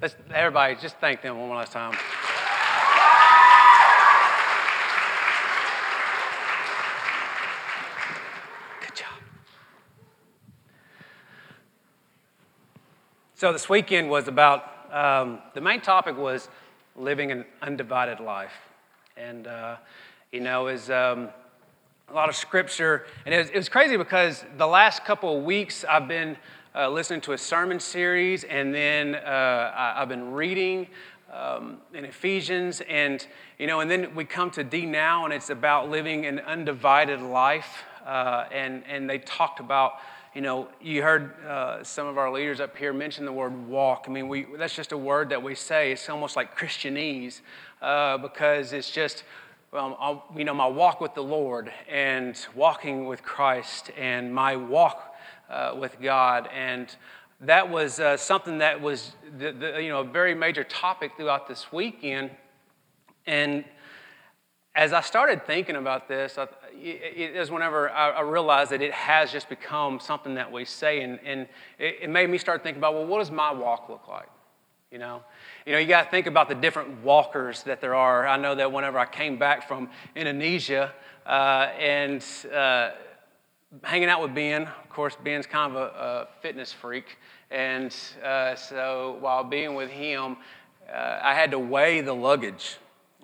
Let's, everybody, just thank them one last time. Good job. So, this weekend was about um, the main topic was living an undivided life. And, uh, you know, is um, a lot of scripture. And it was, it was, crazy because the last couple of weeks I've been uh, listening to a sermon series, and then uh, I, have been reading um, in Ephesians, and you know, and then we come to D now, and it's about living an undivided life. Uh, and and they talked about, you know, you heard uh, some of our leaders up here mention the word walk. I mean, we that's just a word that we say. It's almost like Christianese uh, because it's just. Well, you know, my walk with the Lord and walking with Christ and my walk uh, with God. And that was uh, something that was, the, the, you know, a very major topic throughout this weekend. And as I started thinking about this, I, it, was whenever I, realized that it has just become something that we say, and, and it, it, made me start thinking about, well, what does my walk look like? You know, you know, you got to think about the different walkers that there are. I know that whenever I came back from Indonesia uh, and uh, hanging out with Ben. Of course, Ben's kind of a, a fitness freak. And uh, so while being with him, uh, I had to weigh the luggage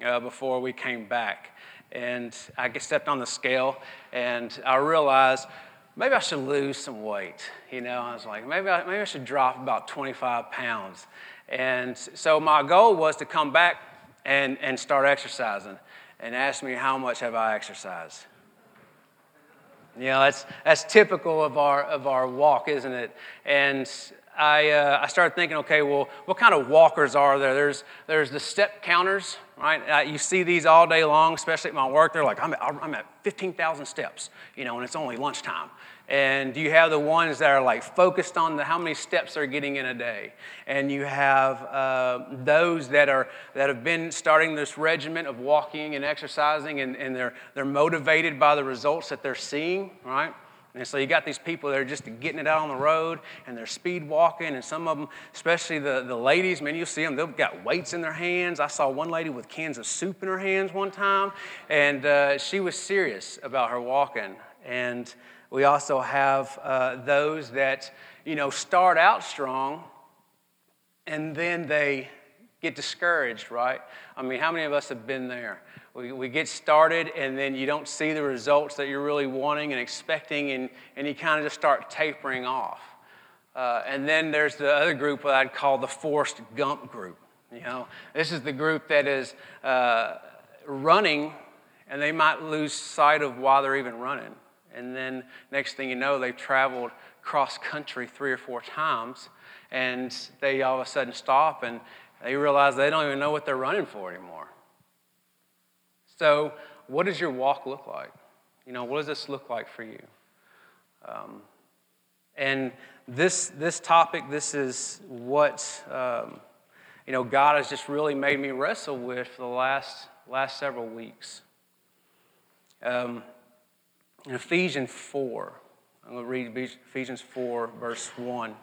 uh, before we came back. And I stepped on the scale and I realized maybe I should lose some weight. You know, I was like, maybe I, maybe I should drop about 25 pounds. And so my goal was to come back and, and start exercising and ask me how much have I exercised. You know, that's, that's typical of our, of our walk, isn't it? And I, uh, I started thinking, okay, well, what kind of walkers are there? There's, there's the step counters, right? Uh, you see these all day long, especially at my work. They're like, I'm at, I'm at 15,000 steps, you know, and it's only lunchtime. And you have the ones that are like focused on the, how many steps they're getting in a day. And you have uh, those that, are, that have been starting this regimen of walking and exercising, and, and they're, they're motivated by the results that they're seeing, right? And so you got these people that are just getting it out on the road and they're speed walking, and some of them, especially the, the ladies, man, you'll see them, they've got weights in their hands. I saw one lady with cans of soup in her hands one time, and uh, she was serious about her walking. And we also have uh, those that, you know, start out strong and then they get discouraged, right? I mean, how many of us have been there? We, we get started and then you don't see the results that you're really wanting and expecting, and, and you kind of just start tapering off. Uh, and then there's the other group that I'd call the Forrest Gump group. You know, this is the group that is uh, running and they might lose sight of why they're even running. And then next thing you know, they've traveled cross country three or four times, and they all of a sudden stop and they realize they don't even know what they're running for anymore. So, what does your walk look like? You know, what does this look like for you? Um, and this, this topic, this is what, um, you know, God has just really made me wrestle with for the last, last several weeks. Um, in Ephesians 4. I'm going to read Ephesians 4, verse 1.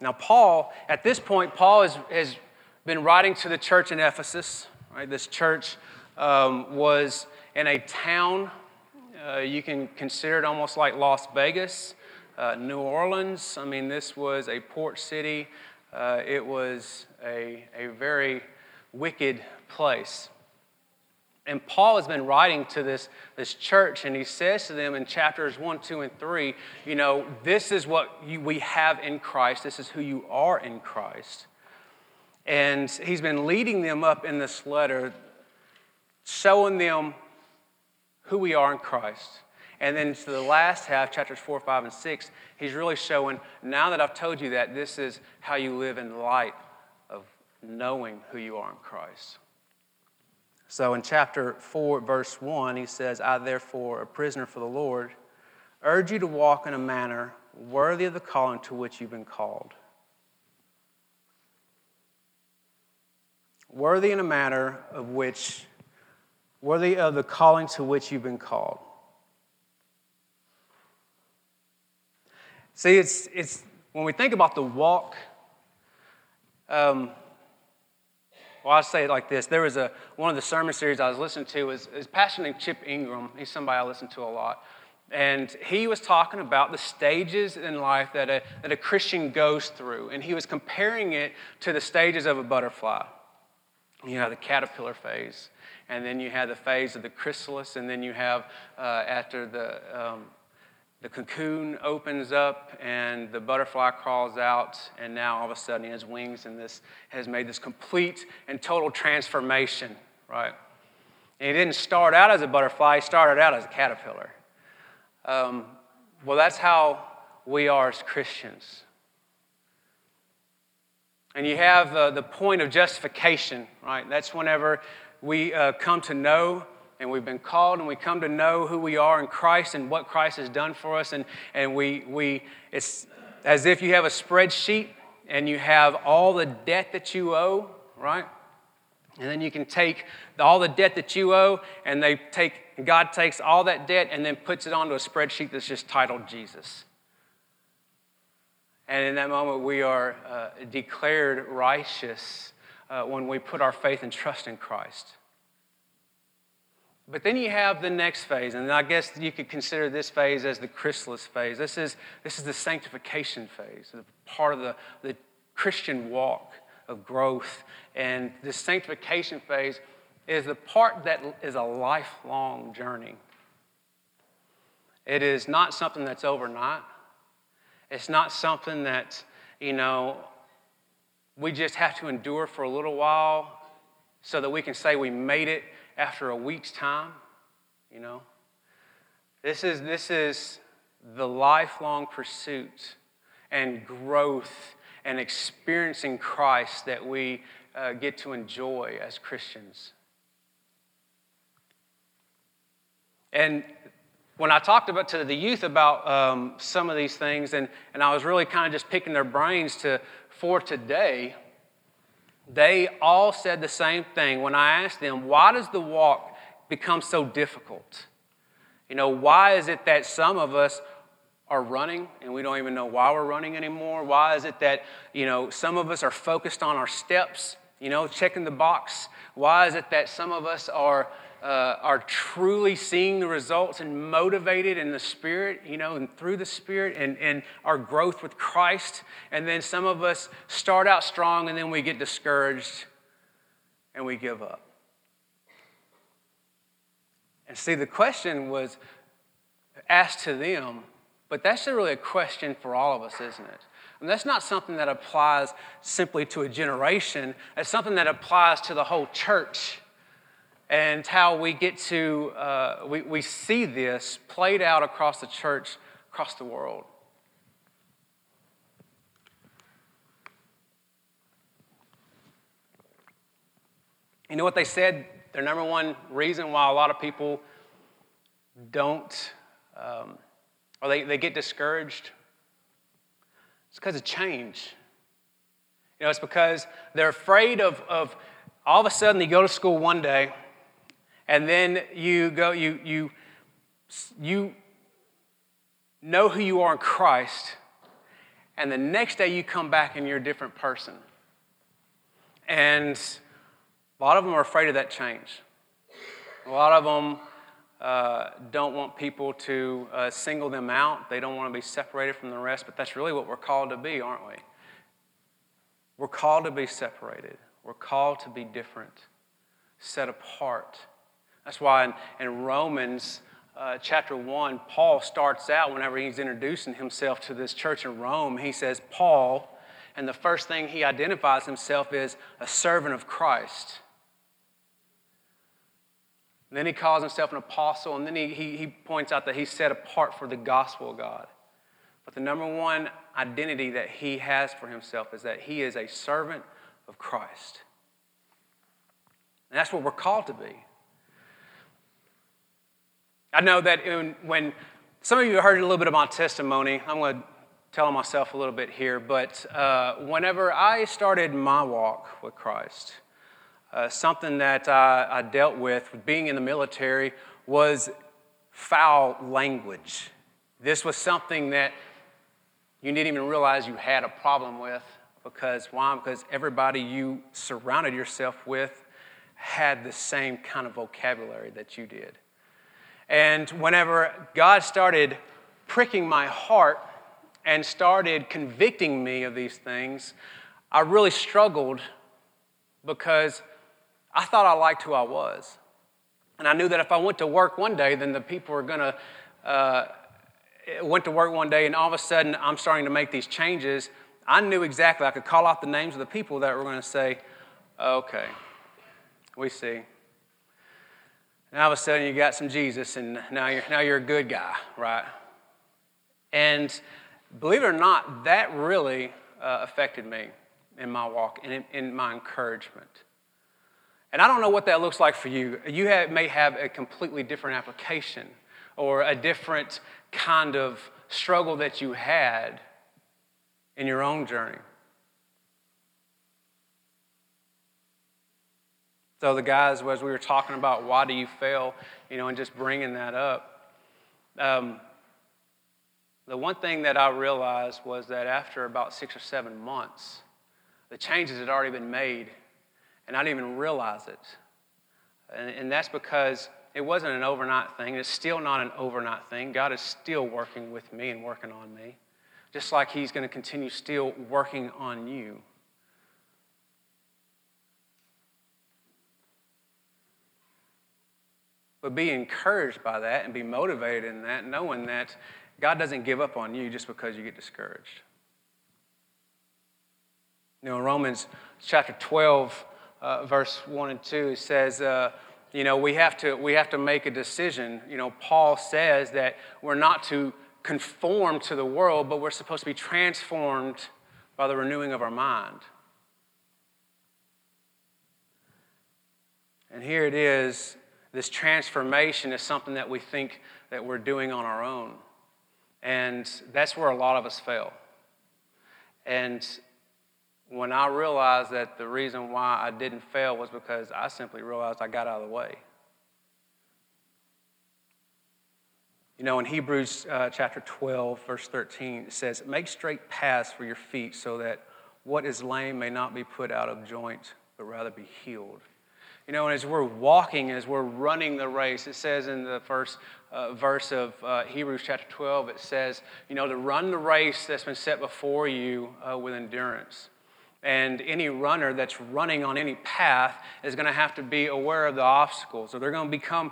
Now, Paul, at this point, Paul has, has been writing to the church in Ephesus. Right? This church um, was in a town, uh, you can consider it almost like Las Vegas, uh, New Orleans. I mean, this was a port city, uh, it was a, a very wicked place. And Paul has been writing to this, this church, and he says to them in chapters 1, 2, and 3, you know, this is what you, we have in Christ. This is who you are in Christ. And he's been leading them up in this letter, showing them who we are in Christ. And then to the last half, chapters 4, 5, and 6, he's really showing now that I've told you that, this is how you live in light of knowing who you are in Christ. So in chapter 4, verse 1, he says, I therefore, a prisoner for the Lord, urge you to walk in a manner worthy of the calling to which you've been called. Worthy in a manner of which, worthy of the calling to which you've been called. See, it's, it's when we think about the walk, um, well, I'll say it like this. There was a, one of the sermon series I was listening to was, was pastor named Chip Ingram. He's somebody I listen to a lot. And he was talking about the stages in life that a, that a Christian goes through. And he was comparing it to the stages of a butterfly. You know, the caterpillar phase, and then you have the phase of the chrysalis, and then you have, uh, after the, um, the cocoon opens up and the butterfly crawls out, and now all of a sudden he has wings, and this has made this complete and total transformation, right? And he didn't start out as a butterfly, he started out as a caterpillar. Um, well, that's how we are as Christians. And you have uh, the point of justification, right? That's whenever we uh, come to know and we've been called and we come to know who we are in Christ and what Christ has done for us. And, and we, we, it's as if you have a spreadsheet and you have all the debt that you owe, right? And then you can take all the debt that you owe, and they take, God takes all that debt and then puts it onto a spreadsheet that's just titled Jesus. And in that moment, we are uh, declared righteous uh, when we put our faith and trust in Christ. But then you have the next phase, and I guess you could consider this phase as the chrysalis phase. This is, this is the sanctification phase, part of the, the Christian walk of growth. And this sanctification phase is the part that is a lifelong journey. It is not something that's overnight. It's not something that, you know, we just have to endure for a little while so that we can say we made it after a week's time, you know. This is, this is the lifelong pursuit and growth and experiencing Christ that we uh, get to enjoy as Christians. And when I talked about to the youth about um, some of these things, and, and I was really kind of just picking their brains to, for today, they all said the same thing when I asked them, why does the walk become so difficult? You know, why is it that some of us are running and we don't even know why we're running anymore? Why is it that, you know, some of us are focused on our steps, you know, checking the box? Why is it that some of us are, uh, are truly seeing the results and motivated in the Spirit, you know, and through the Spirit and, and our growth with Christ? And then some of us start out strong and then we get discouraged and we give up. And see, the question was asked to them but that's really a question for all of us, isn't it? And that's not something that applies simply to a generation, it's something that applies to the whole church and how we get to, uh, we, we see this played out across the church, across the world. You know what they said? Their number one reason why a lot of people don't. Um, or they, they get discouraged, it's because of change. You know, it's because they're afraid of, of all of a sudden you go to school one day and then you go, you, you, you know who you are in Christ, and the next day you come back and you're a different person. And a lot of them are afraid of that change. A lot of them uh, don't want people to uh, single them out. They don't want to be separated from the rest, but that's really what we're called to be, aren't we? We're called to be separated, we're called to be different, set apart. That's why in, in Romans uh, chapter 1, Paul starts out whenever he's introducing himself to this church in Rome, he says, Paul, and the first thing he identifies himself is a servant of Christ. And then he calls himself an apostle, and then he, he, he points out that he's set apart for the gospel of God. But the number one identity that he has for himself is that he is a servant of Christ. And that's what we're called to be. I know that in, when some of you heard a little bit of my testimony, I'm going to tell myself a little bit here, but uh, whenever I started my walk with Christ, uh, something that I, I dealt with being in the military was foul language. This was something that you didn't even realize you had a problem with Because why? Because everybody you surrounded yourself with had the same kind of vocabulary that you did. And whenever God started pricking my heart and started convicting me of these things, I really struggled because I thought I liked who I was. And I knew that if I went to work one day, then the people were going to, uh, went to work one day and all of a sudden I'm starting to make these changes. I knew exactly, I could call out the names of the people that were going to say, okay, we see. And all of a sudden you got some Jesus and now you're, now you're a good guy, right? And believe it or not, that really uh, affected me in my walk and in, in, my encouragement. And I don't know what that looks like for you. You have, may have a completely different application or a different kind of struggle that you had in your own journey. So, the guys, as we were talking about why do you fail, you know, and just bringing that up, um, the one thing that I realized was that after about six or seven months, the changes had already been made, and I didn't even realize it. And, and that's because it wasn't an overnight thing. It's still not an overnight thing. God is still working with me and working on me, just like He's going to continue still working on you. But be encouraged by that and be motivated in that, knowing that God doesn't give up on you just because you get discouraged. You know, in Romans chapter 12, uh, verse 1 and 2, it says, uh, you know, we have, to, we have to make a decision. You know, Paul says that we're not to conform to the world, but we're supposed to be transformed by the renewing of our mind. And here it is this transformation is something that we think that we're doing on our own. And that's where a lot of us fail. And when I realized that the reason why I didn't fail was because I simply realized I got out of the way. You know, in Hebrews uh, chapter 12, verse 13, it says, Make straight paths for your feet so that what is lame may not be put out of joint, but rather be healed. You know, and as we're walking, as we're running the race, it says in the first uh, verse of uh, Hebrews chapter 12, it says, you know, to run the race that's been set before you uh, with endurance. And any runner that's running on any path is going to have to be aware of the obstacles, or they're going to become,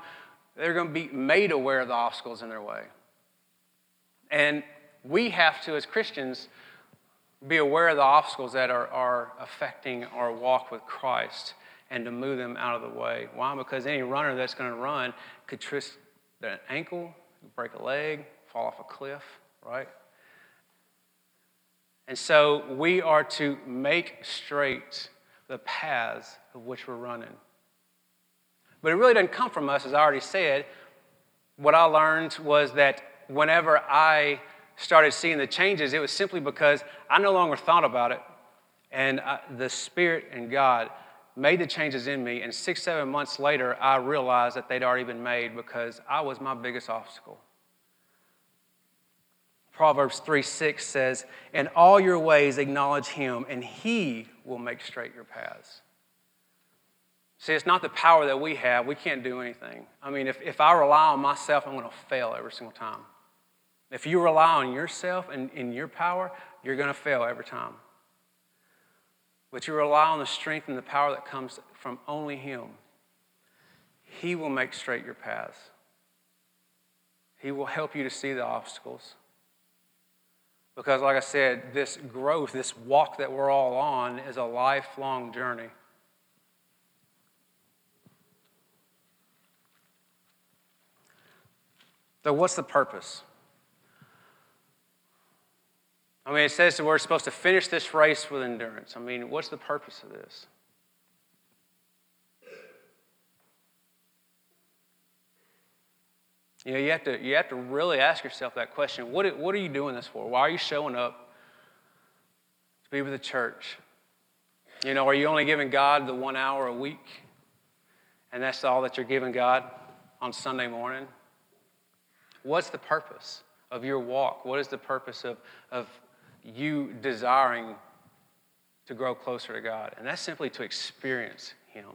they're going to be made aware of the obstacles in their way. And we have to, as Christians, be aware of the obstacles that are, are affecting our walk with Christ and to move them out of the way. Why? Because any runner that's going to run could twist an ankle, break a leg, fall off a cliff, right? And so we are to make straight the paths of which we're running. But it really doesn't come from us, as I already said. What I learned was that whenever I started seeing the changes, it was simply because I no longer thought about it. And I, the Spirit and God made the changes in me, and six, seven months later, I realized that they'd already been made because I was my biggest obstacle. Proverbs 3 6 says, In all your ways acknowledge him, and he will make straight your paths. See, it's not the power that we have. We can't do anything. I mean, if, if I rely on myself, I'm going to fail every single time. If you rely on yourself and in your power, you're going to fail every time but you rely on the strength and the power that comes from only Him, He will make straight your paths. He will help you to see the obstacles. Because, like I said, this growth, this walk that we're all on, is a lifelong journey. So, what's the purpose? I mean, it says that we're supposed to finish this race with endurance. I mean, what's the purpose of this? You know, you have to, you have to really ask yourself that question. What, what are you doing this for? Why are you showing up to be with the church? You know, are you only giving God the one hour a week? And that's all that you're giving God on Sunday morning? What's the purpose of your walk? What is the purpose of, of you desiring to grow closer to God, and that's simply to experience Him.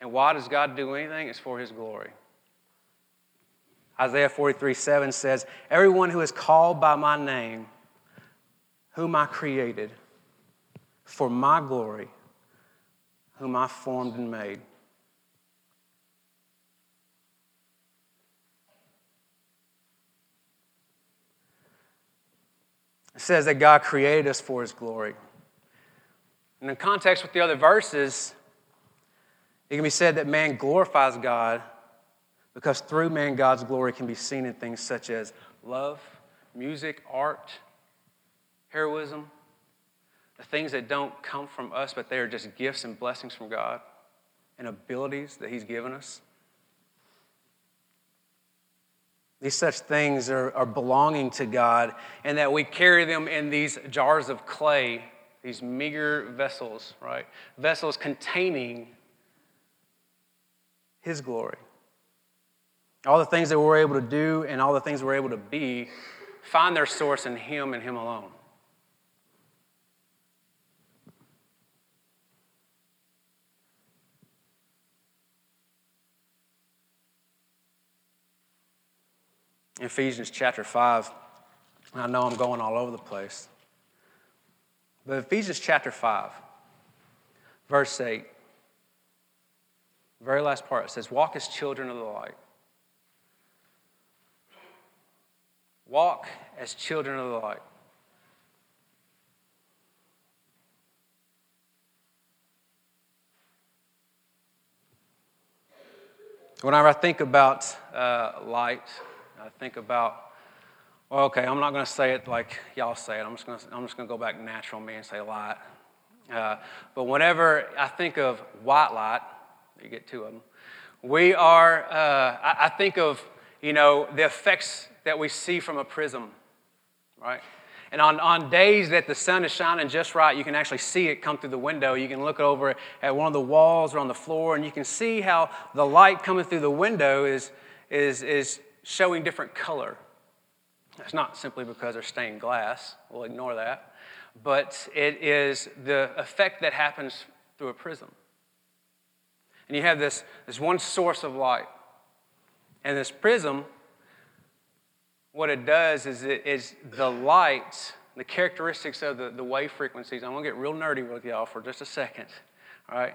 And why does God do anything? It's for His glory. Isaiah 43 7 says, Everyone who is called by my name, whom I created, for my glory, whom I formed and made. It says that God created us for his glory. And in context with the other verses, it can be said that man glorifies God because through man, God's glory can be seen in things such as love, music, art, heroism, the things that don't come from us, but they are just gifts and blessings from God and abilities that He's given us. These such things are, are belonging to God, and that we carry them in these jars of clay, these meager vessels, right? Vessels containing His glory. All the things that we're able to do and all the things we're able to be find their source in Him and Him alone. Ephesians chapter 5. I know I'm going all over the place. But Ephesians chapter 5, verse 8, very last part, it says, Walk as children of the light. Walk as children of the light. Whenever I think about uh, light, I think about, well, okay, I'm not going to say it like y'all say it. I'm just going to, I'm just going to go back natural me and say light. Uh, but whenever I think of white light, you get two of them, we are, uh, I, I think of, you know, the effects that we see from a prism, right? And on, on days that the sun is shining just right, you can actually see it come through the window. You can look over at one of the walls or on the floor, and you can see how the light coming through the window is, is, is showing different color. That's not simply because they're stained glass, we'll ignore that, but it is the effect that happens through a prism. And you have this, this one source of light. And this prism, what it does is it is the light, the characteristics of the, the wave frequencies. I'm to get real nerdy with y'all for just a second. All right?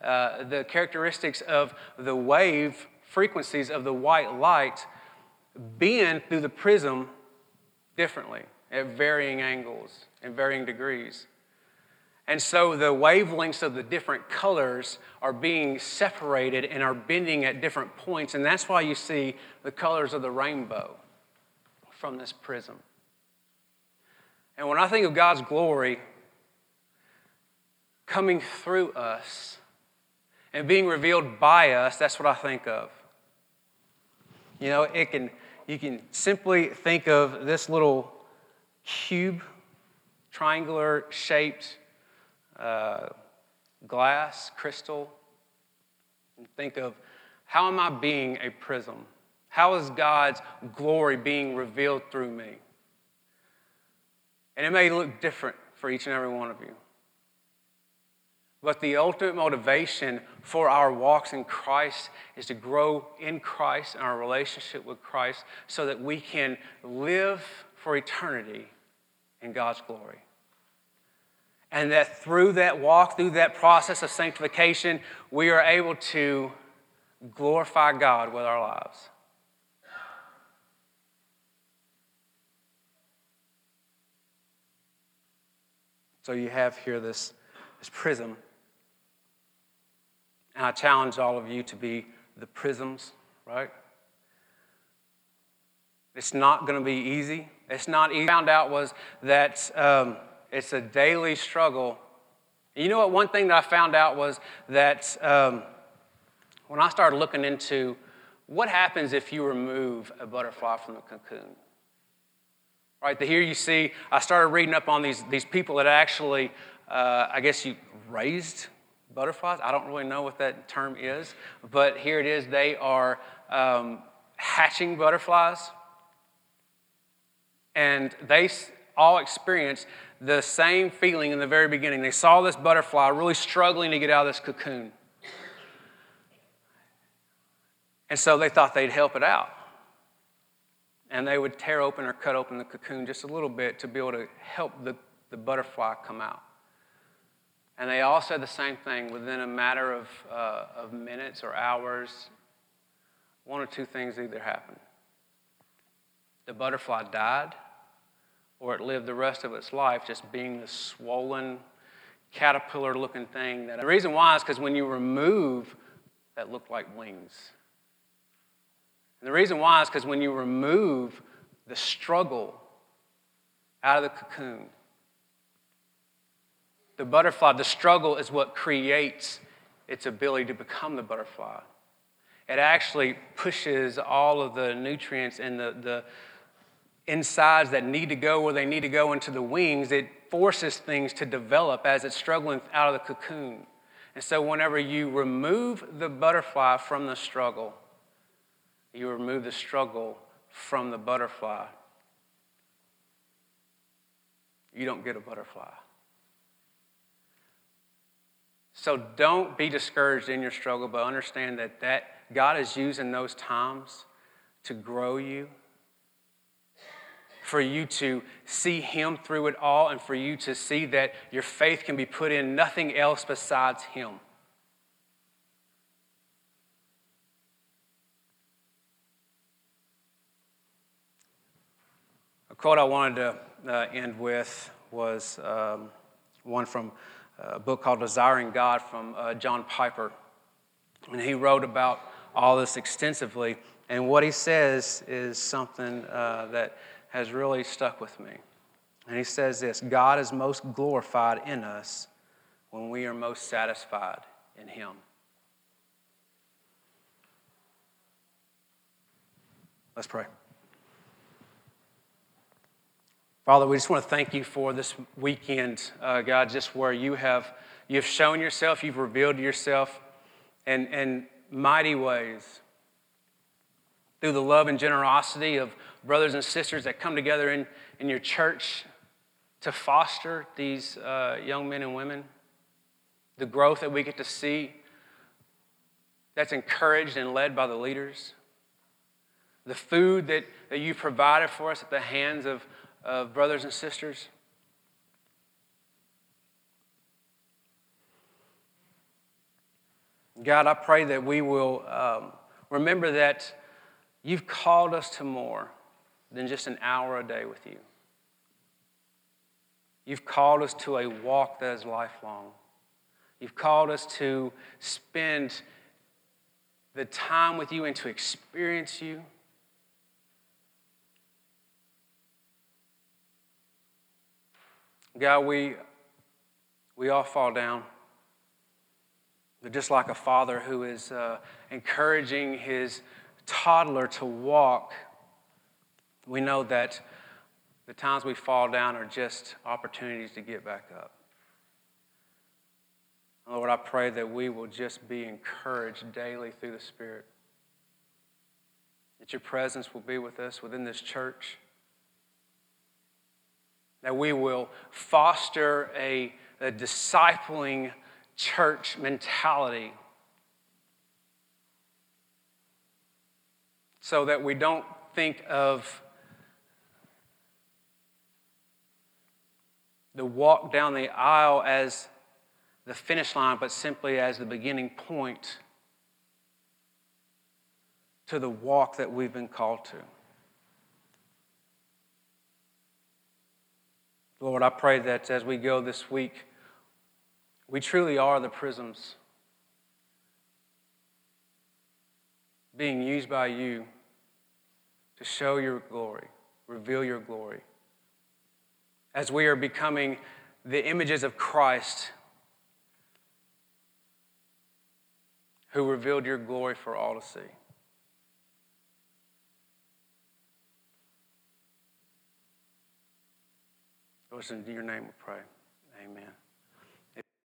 Uh, the characteristics of the wave frequencies of the white light bend through the prism differently at varying angles and varying degrees. And so the wavelengths of the different colors are being separated and are bending at different points. And that's why you see the colors of the rainbow from this prism. And when I think of God's glory coming through us and being revealed by us, that's what I think of. You know, it can, you can simply think of this little cube, triangular shaped uh, glass, crystal, and think of how am I being a prism? How is God's glory being revealed through me? And it may look different for each and every one of you. But the ultimate motivation for our walks in Christ is to grow in Christ and our relationship with Christ so that we can live for eternity in God's glory. And that through that walk, through that process of sanctification, we are able to glorify God with our lives. So you have here this, this prism and I challenge all of you to be the prisms, right? It's not going to be easy. It's not easy. i Found out was that um, it's a daily struggle. You know what? One thing that I found out was that um, when I started looking into what happens if you remove a butterfly from the cocoon. Right, the here you see, I started reading up on these, these people that actually, uh, I guess you raised butterflies. I don't really know what that term is, but here it is. They are um, hatching butterflies, and they all experienced the same feeling in the very beginning. They saw this butterfly really struggling to get out of this cocoon. And so they thought they'd help it out. And they would tear open or cut open the cocoon just a little bit to be able to help the, the butterfly come out. And they all said the same thing within a matter of, uh, of minutes or hours. One or two things either happened. The butterfly died, or it lived the rest of its life just being this swollen, caterpillar looking thing. That, the reason why is because when you remove that looked like wings. And the reason why is because when you remove the struggle out of the cocoon, the butterfly, the struggle is what creates its ability to become the butterfly. It actually pushes all of the nutrients and the, the insides that need to go where they need to go into the wings. It forces things to develop as it's struggling out of the cocoon. And so, whenever you remove the butterfly from the struggle, you remove the struggle from the butterfly. You don't get a butterfly. So don't be discouraged in your struggle, but understand that, that God is using those times to grow you, for you to see Him through it all, and for you to see that your faith can be put in nothing else besides Him. A quote I wanted to uh, end with was um, one from a book called Desiring God from uh, John Piper. And he wrote about all this extensively. And what he says is something uh, that has really stuck with me. And he says this God is most glorified in us when we are most satisfied in him. Let's pray. Father, we just want to thank you for this weekend, uh, God, just where you have you've shown yourself, you've revealed yourself in, in mighty ways through the love and generosity of brothers and sisters that come together in, in your church to foster these uh, young men and women, the growth that we get to see that's encouraged and led by the leaders, the food that, that you provided for us at the hands of of brothers and sisters? God, I pray that we will um, remember that you've called us to more than just an hour a day with you. You've called us to a walk that is lifelong. You've called us to spend the time with you and to experience you. God, we, we all fall down. But just like a father who is uh, encouraging his toddler to walk, we know that the times we fall down are just opportunities to get back up. Lord, I pray that we will just be encouraged daily through the Spirit. That your presence will be with us within this church that we will foster a, a discipling church mentality so that we don't think of the walk down the aisle as the finish line, but simply as the beginning point to the walk that we've been called to. Lord, I pray that as we go this week, we truly are the prisms being used by you to show your glory, reveal your glory. As we are becoming the images of Christ who revealed your glory for all to see. Lord, in your name we pray. Amen.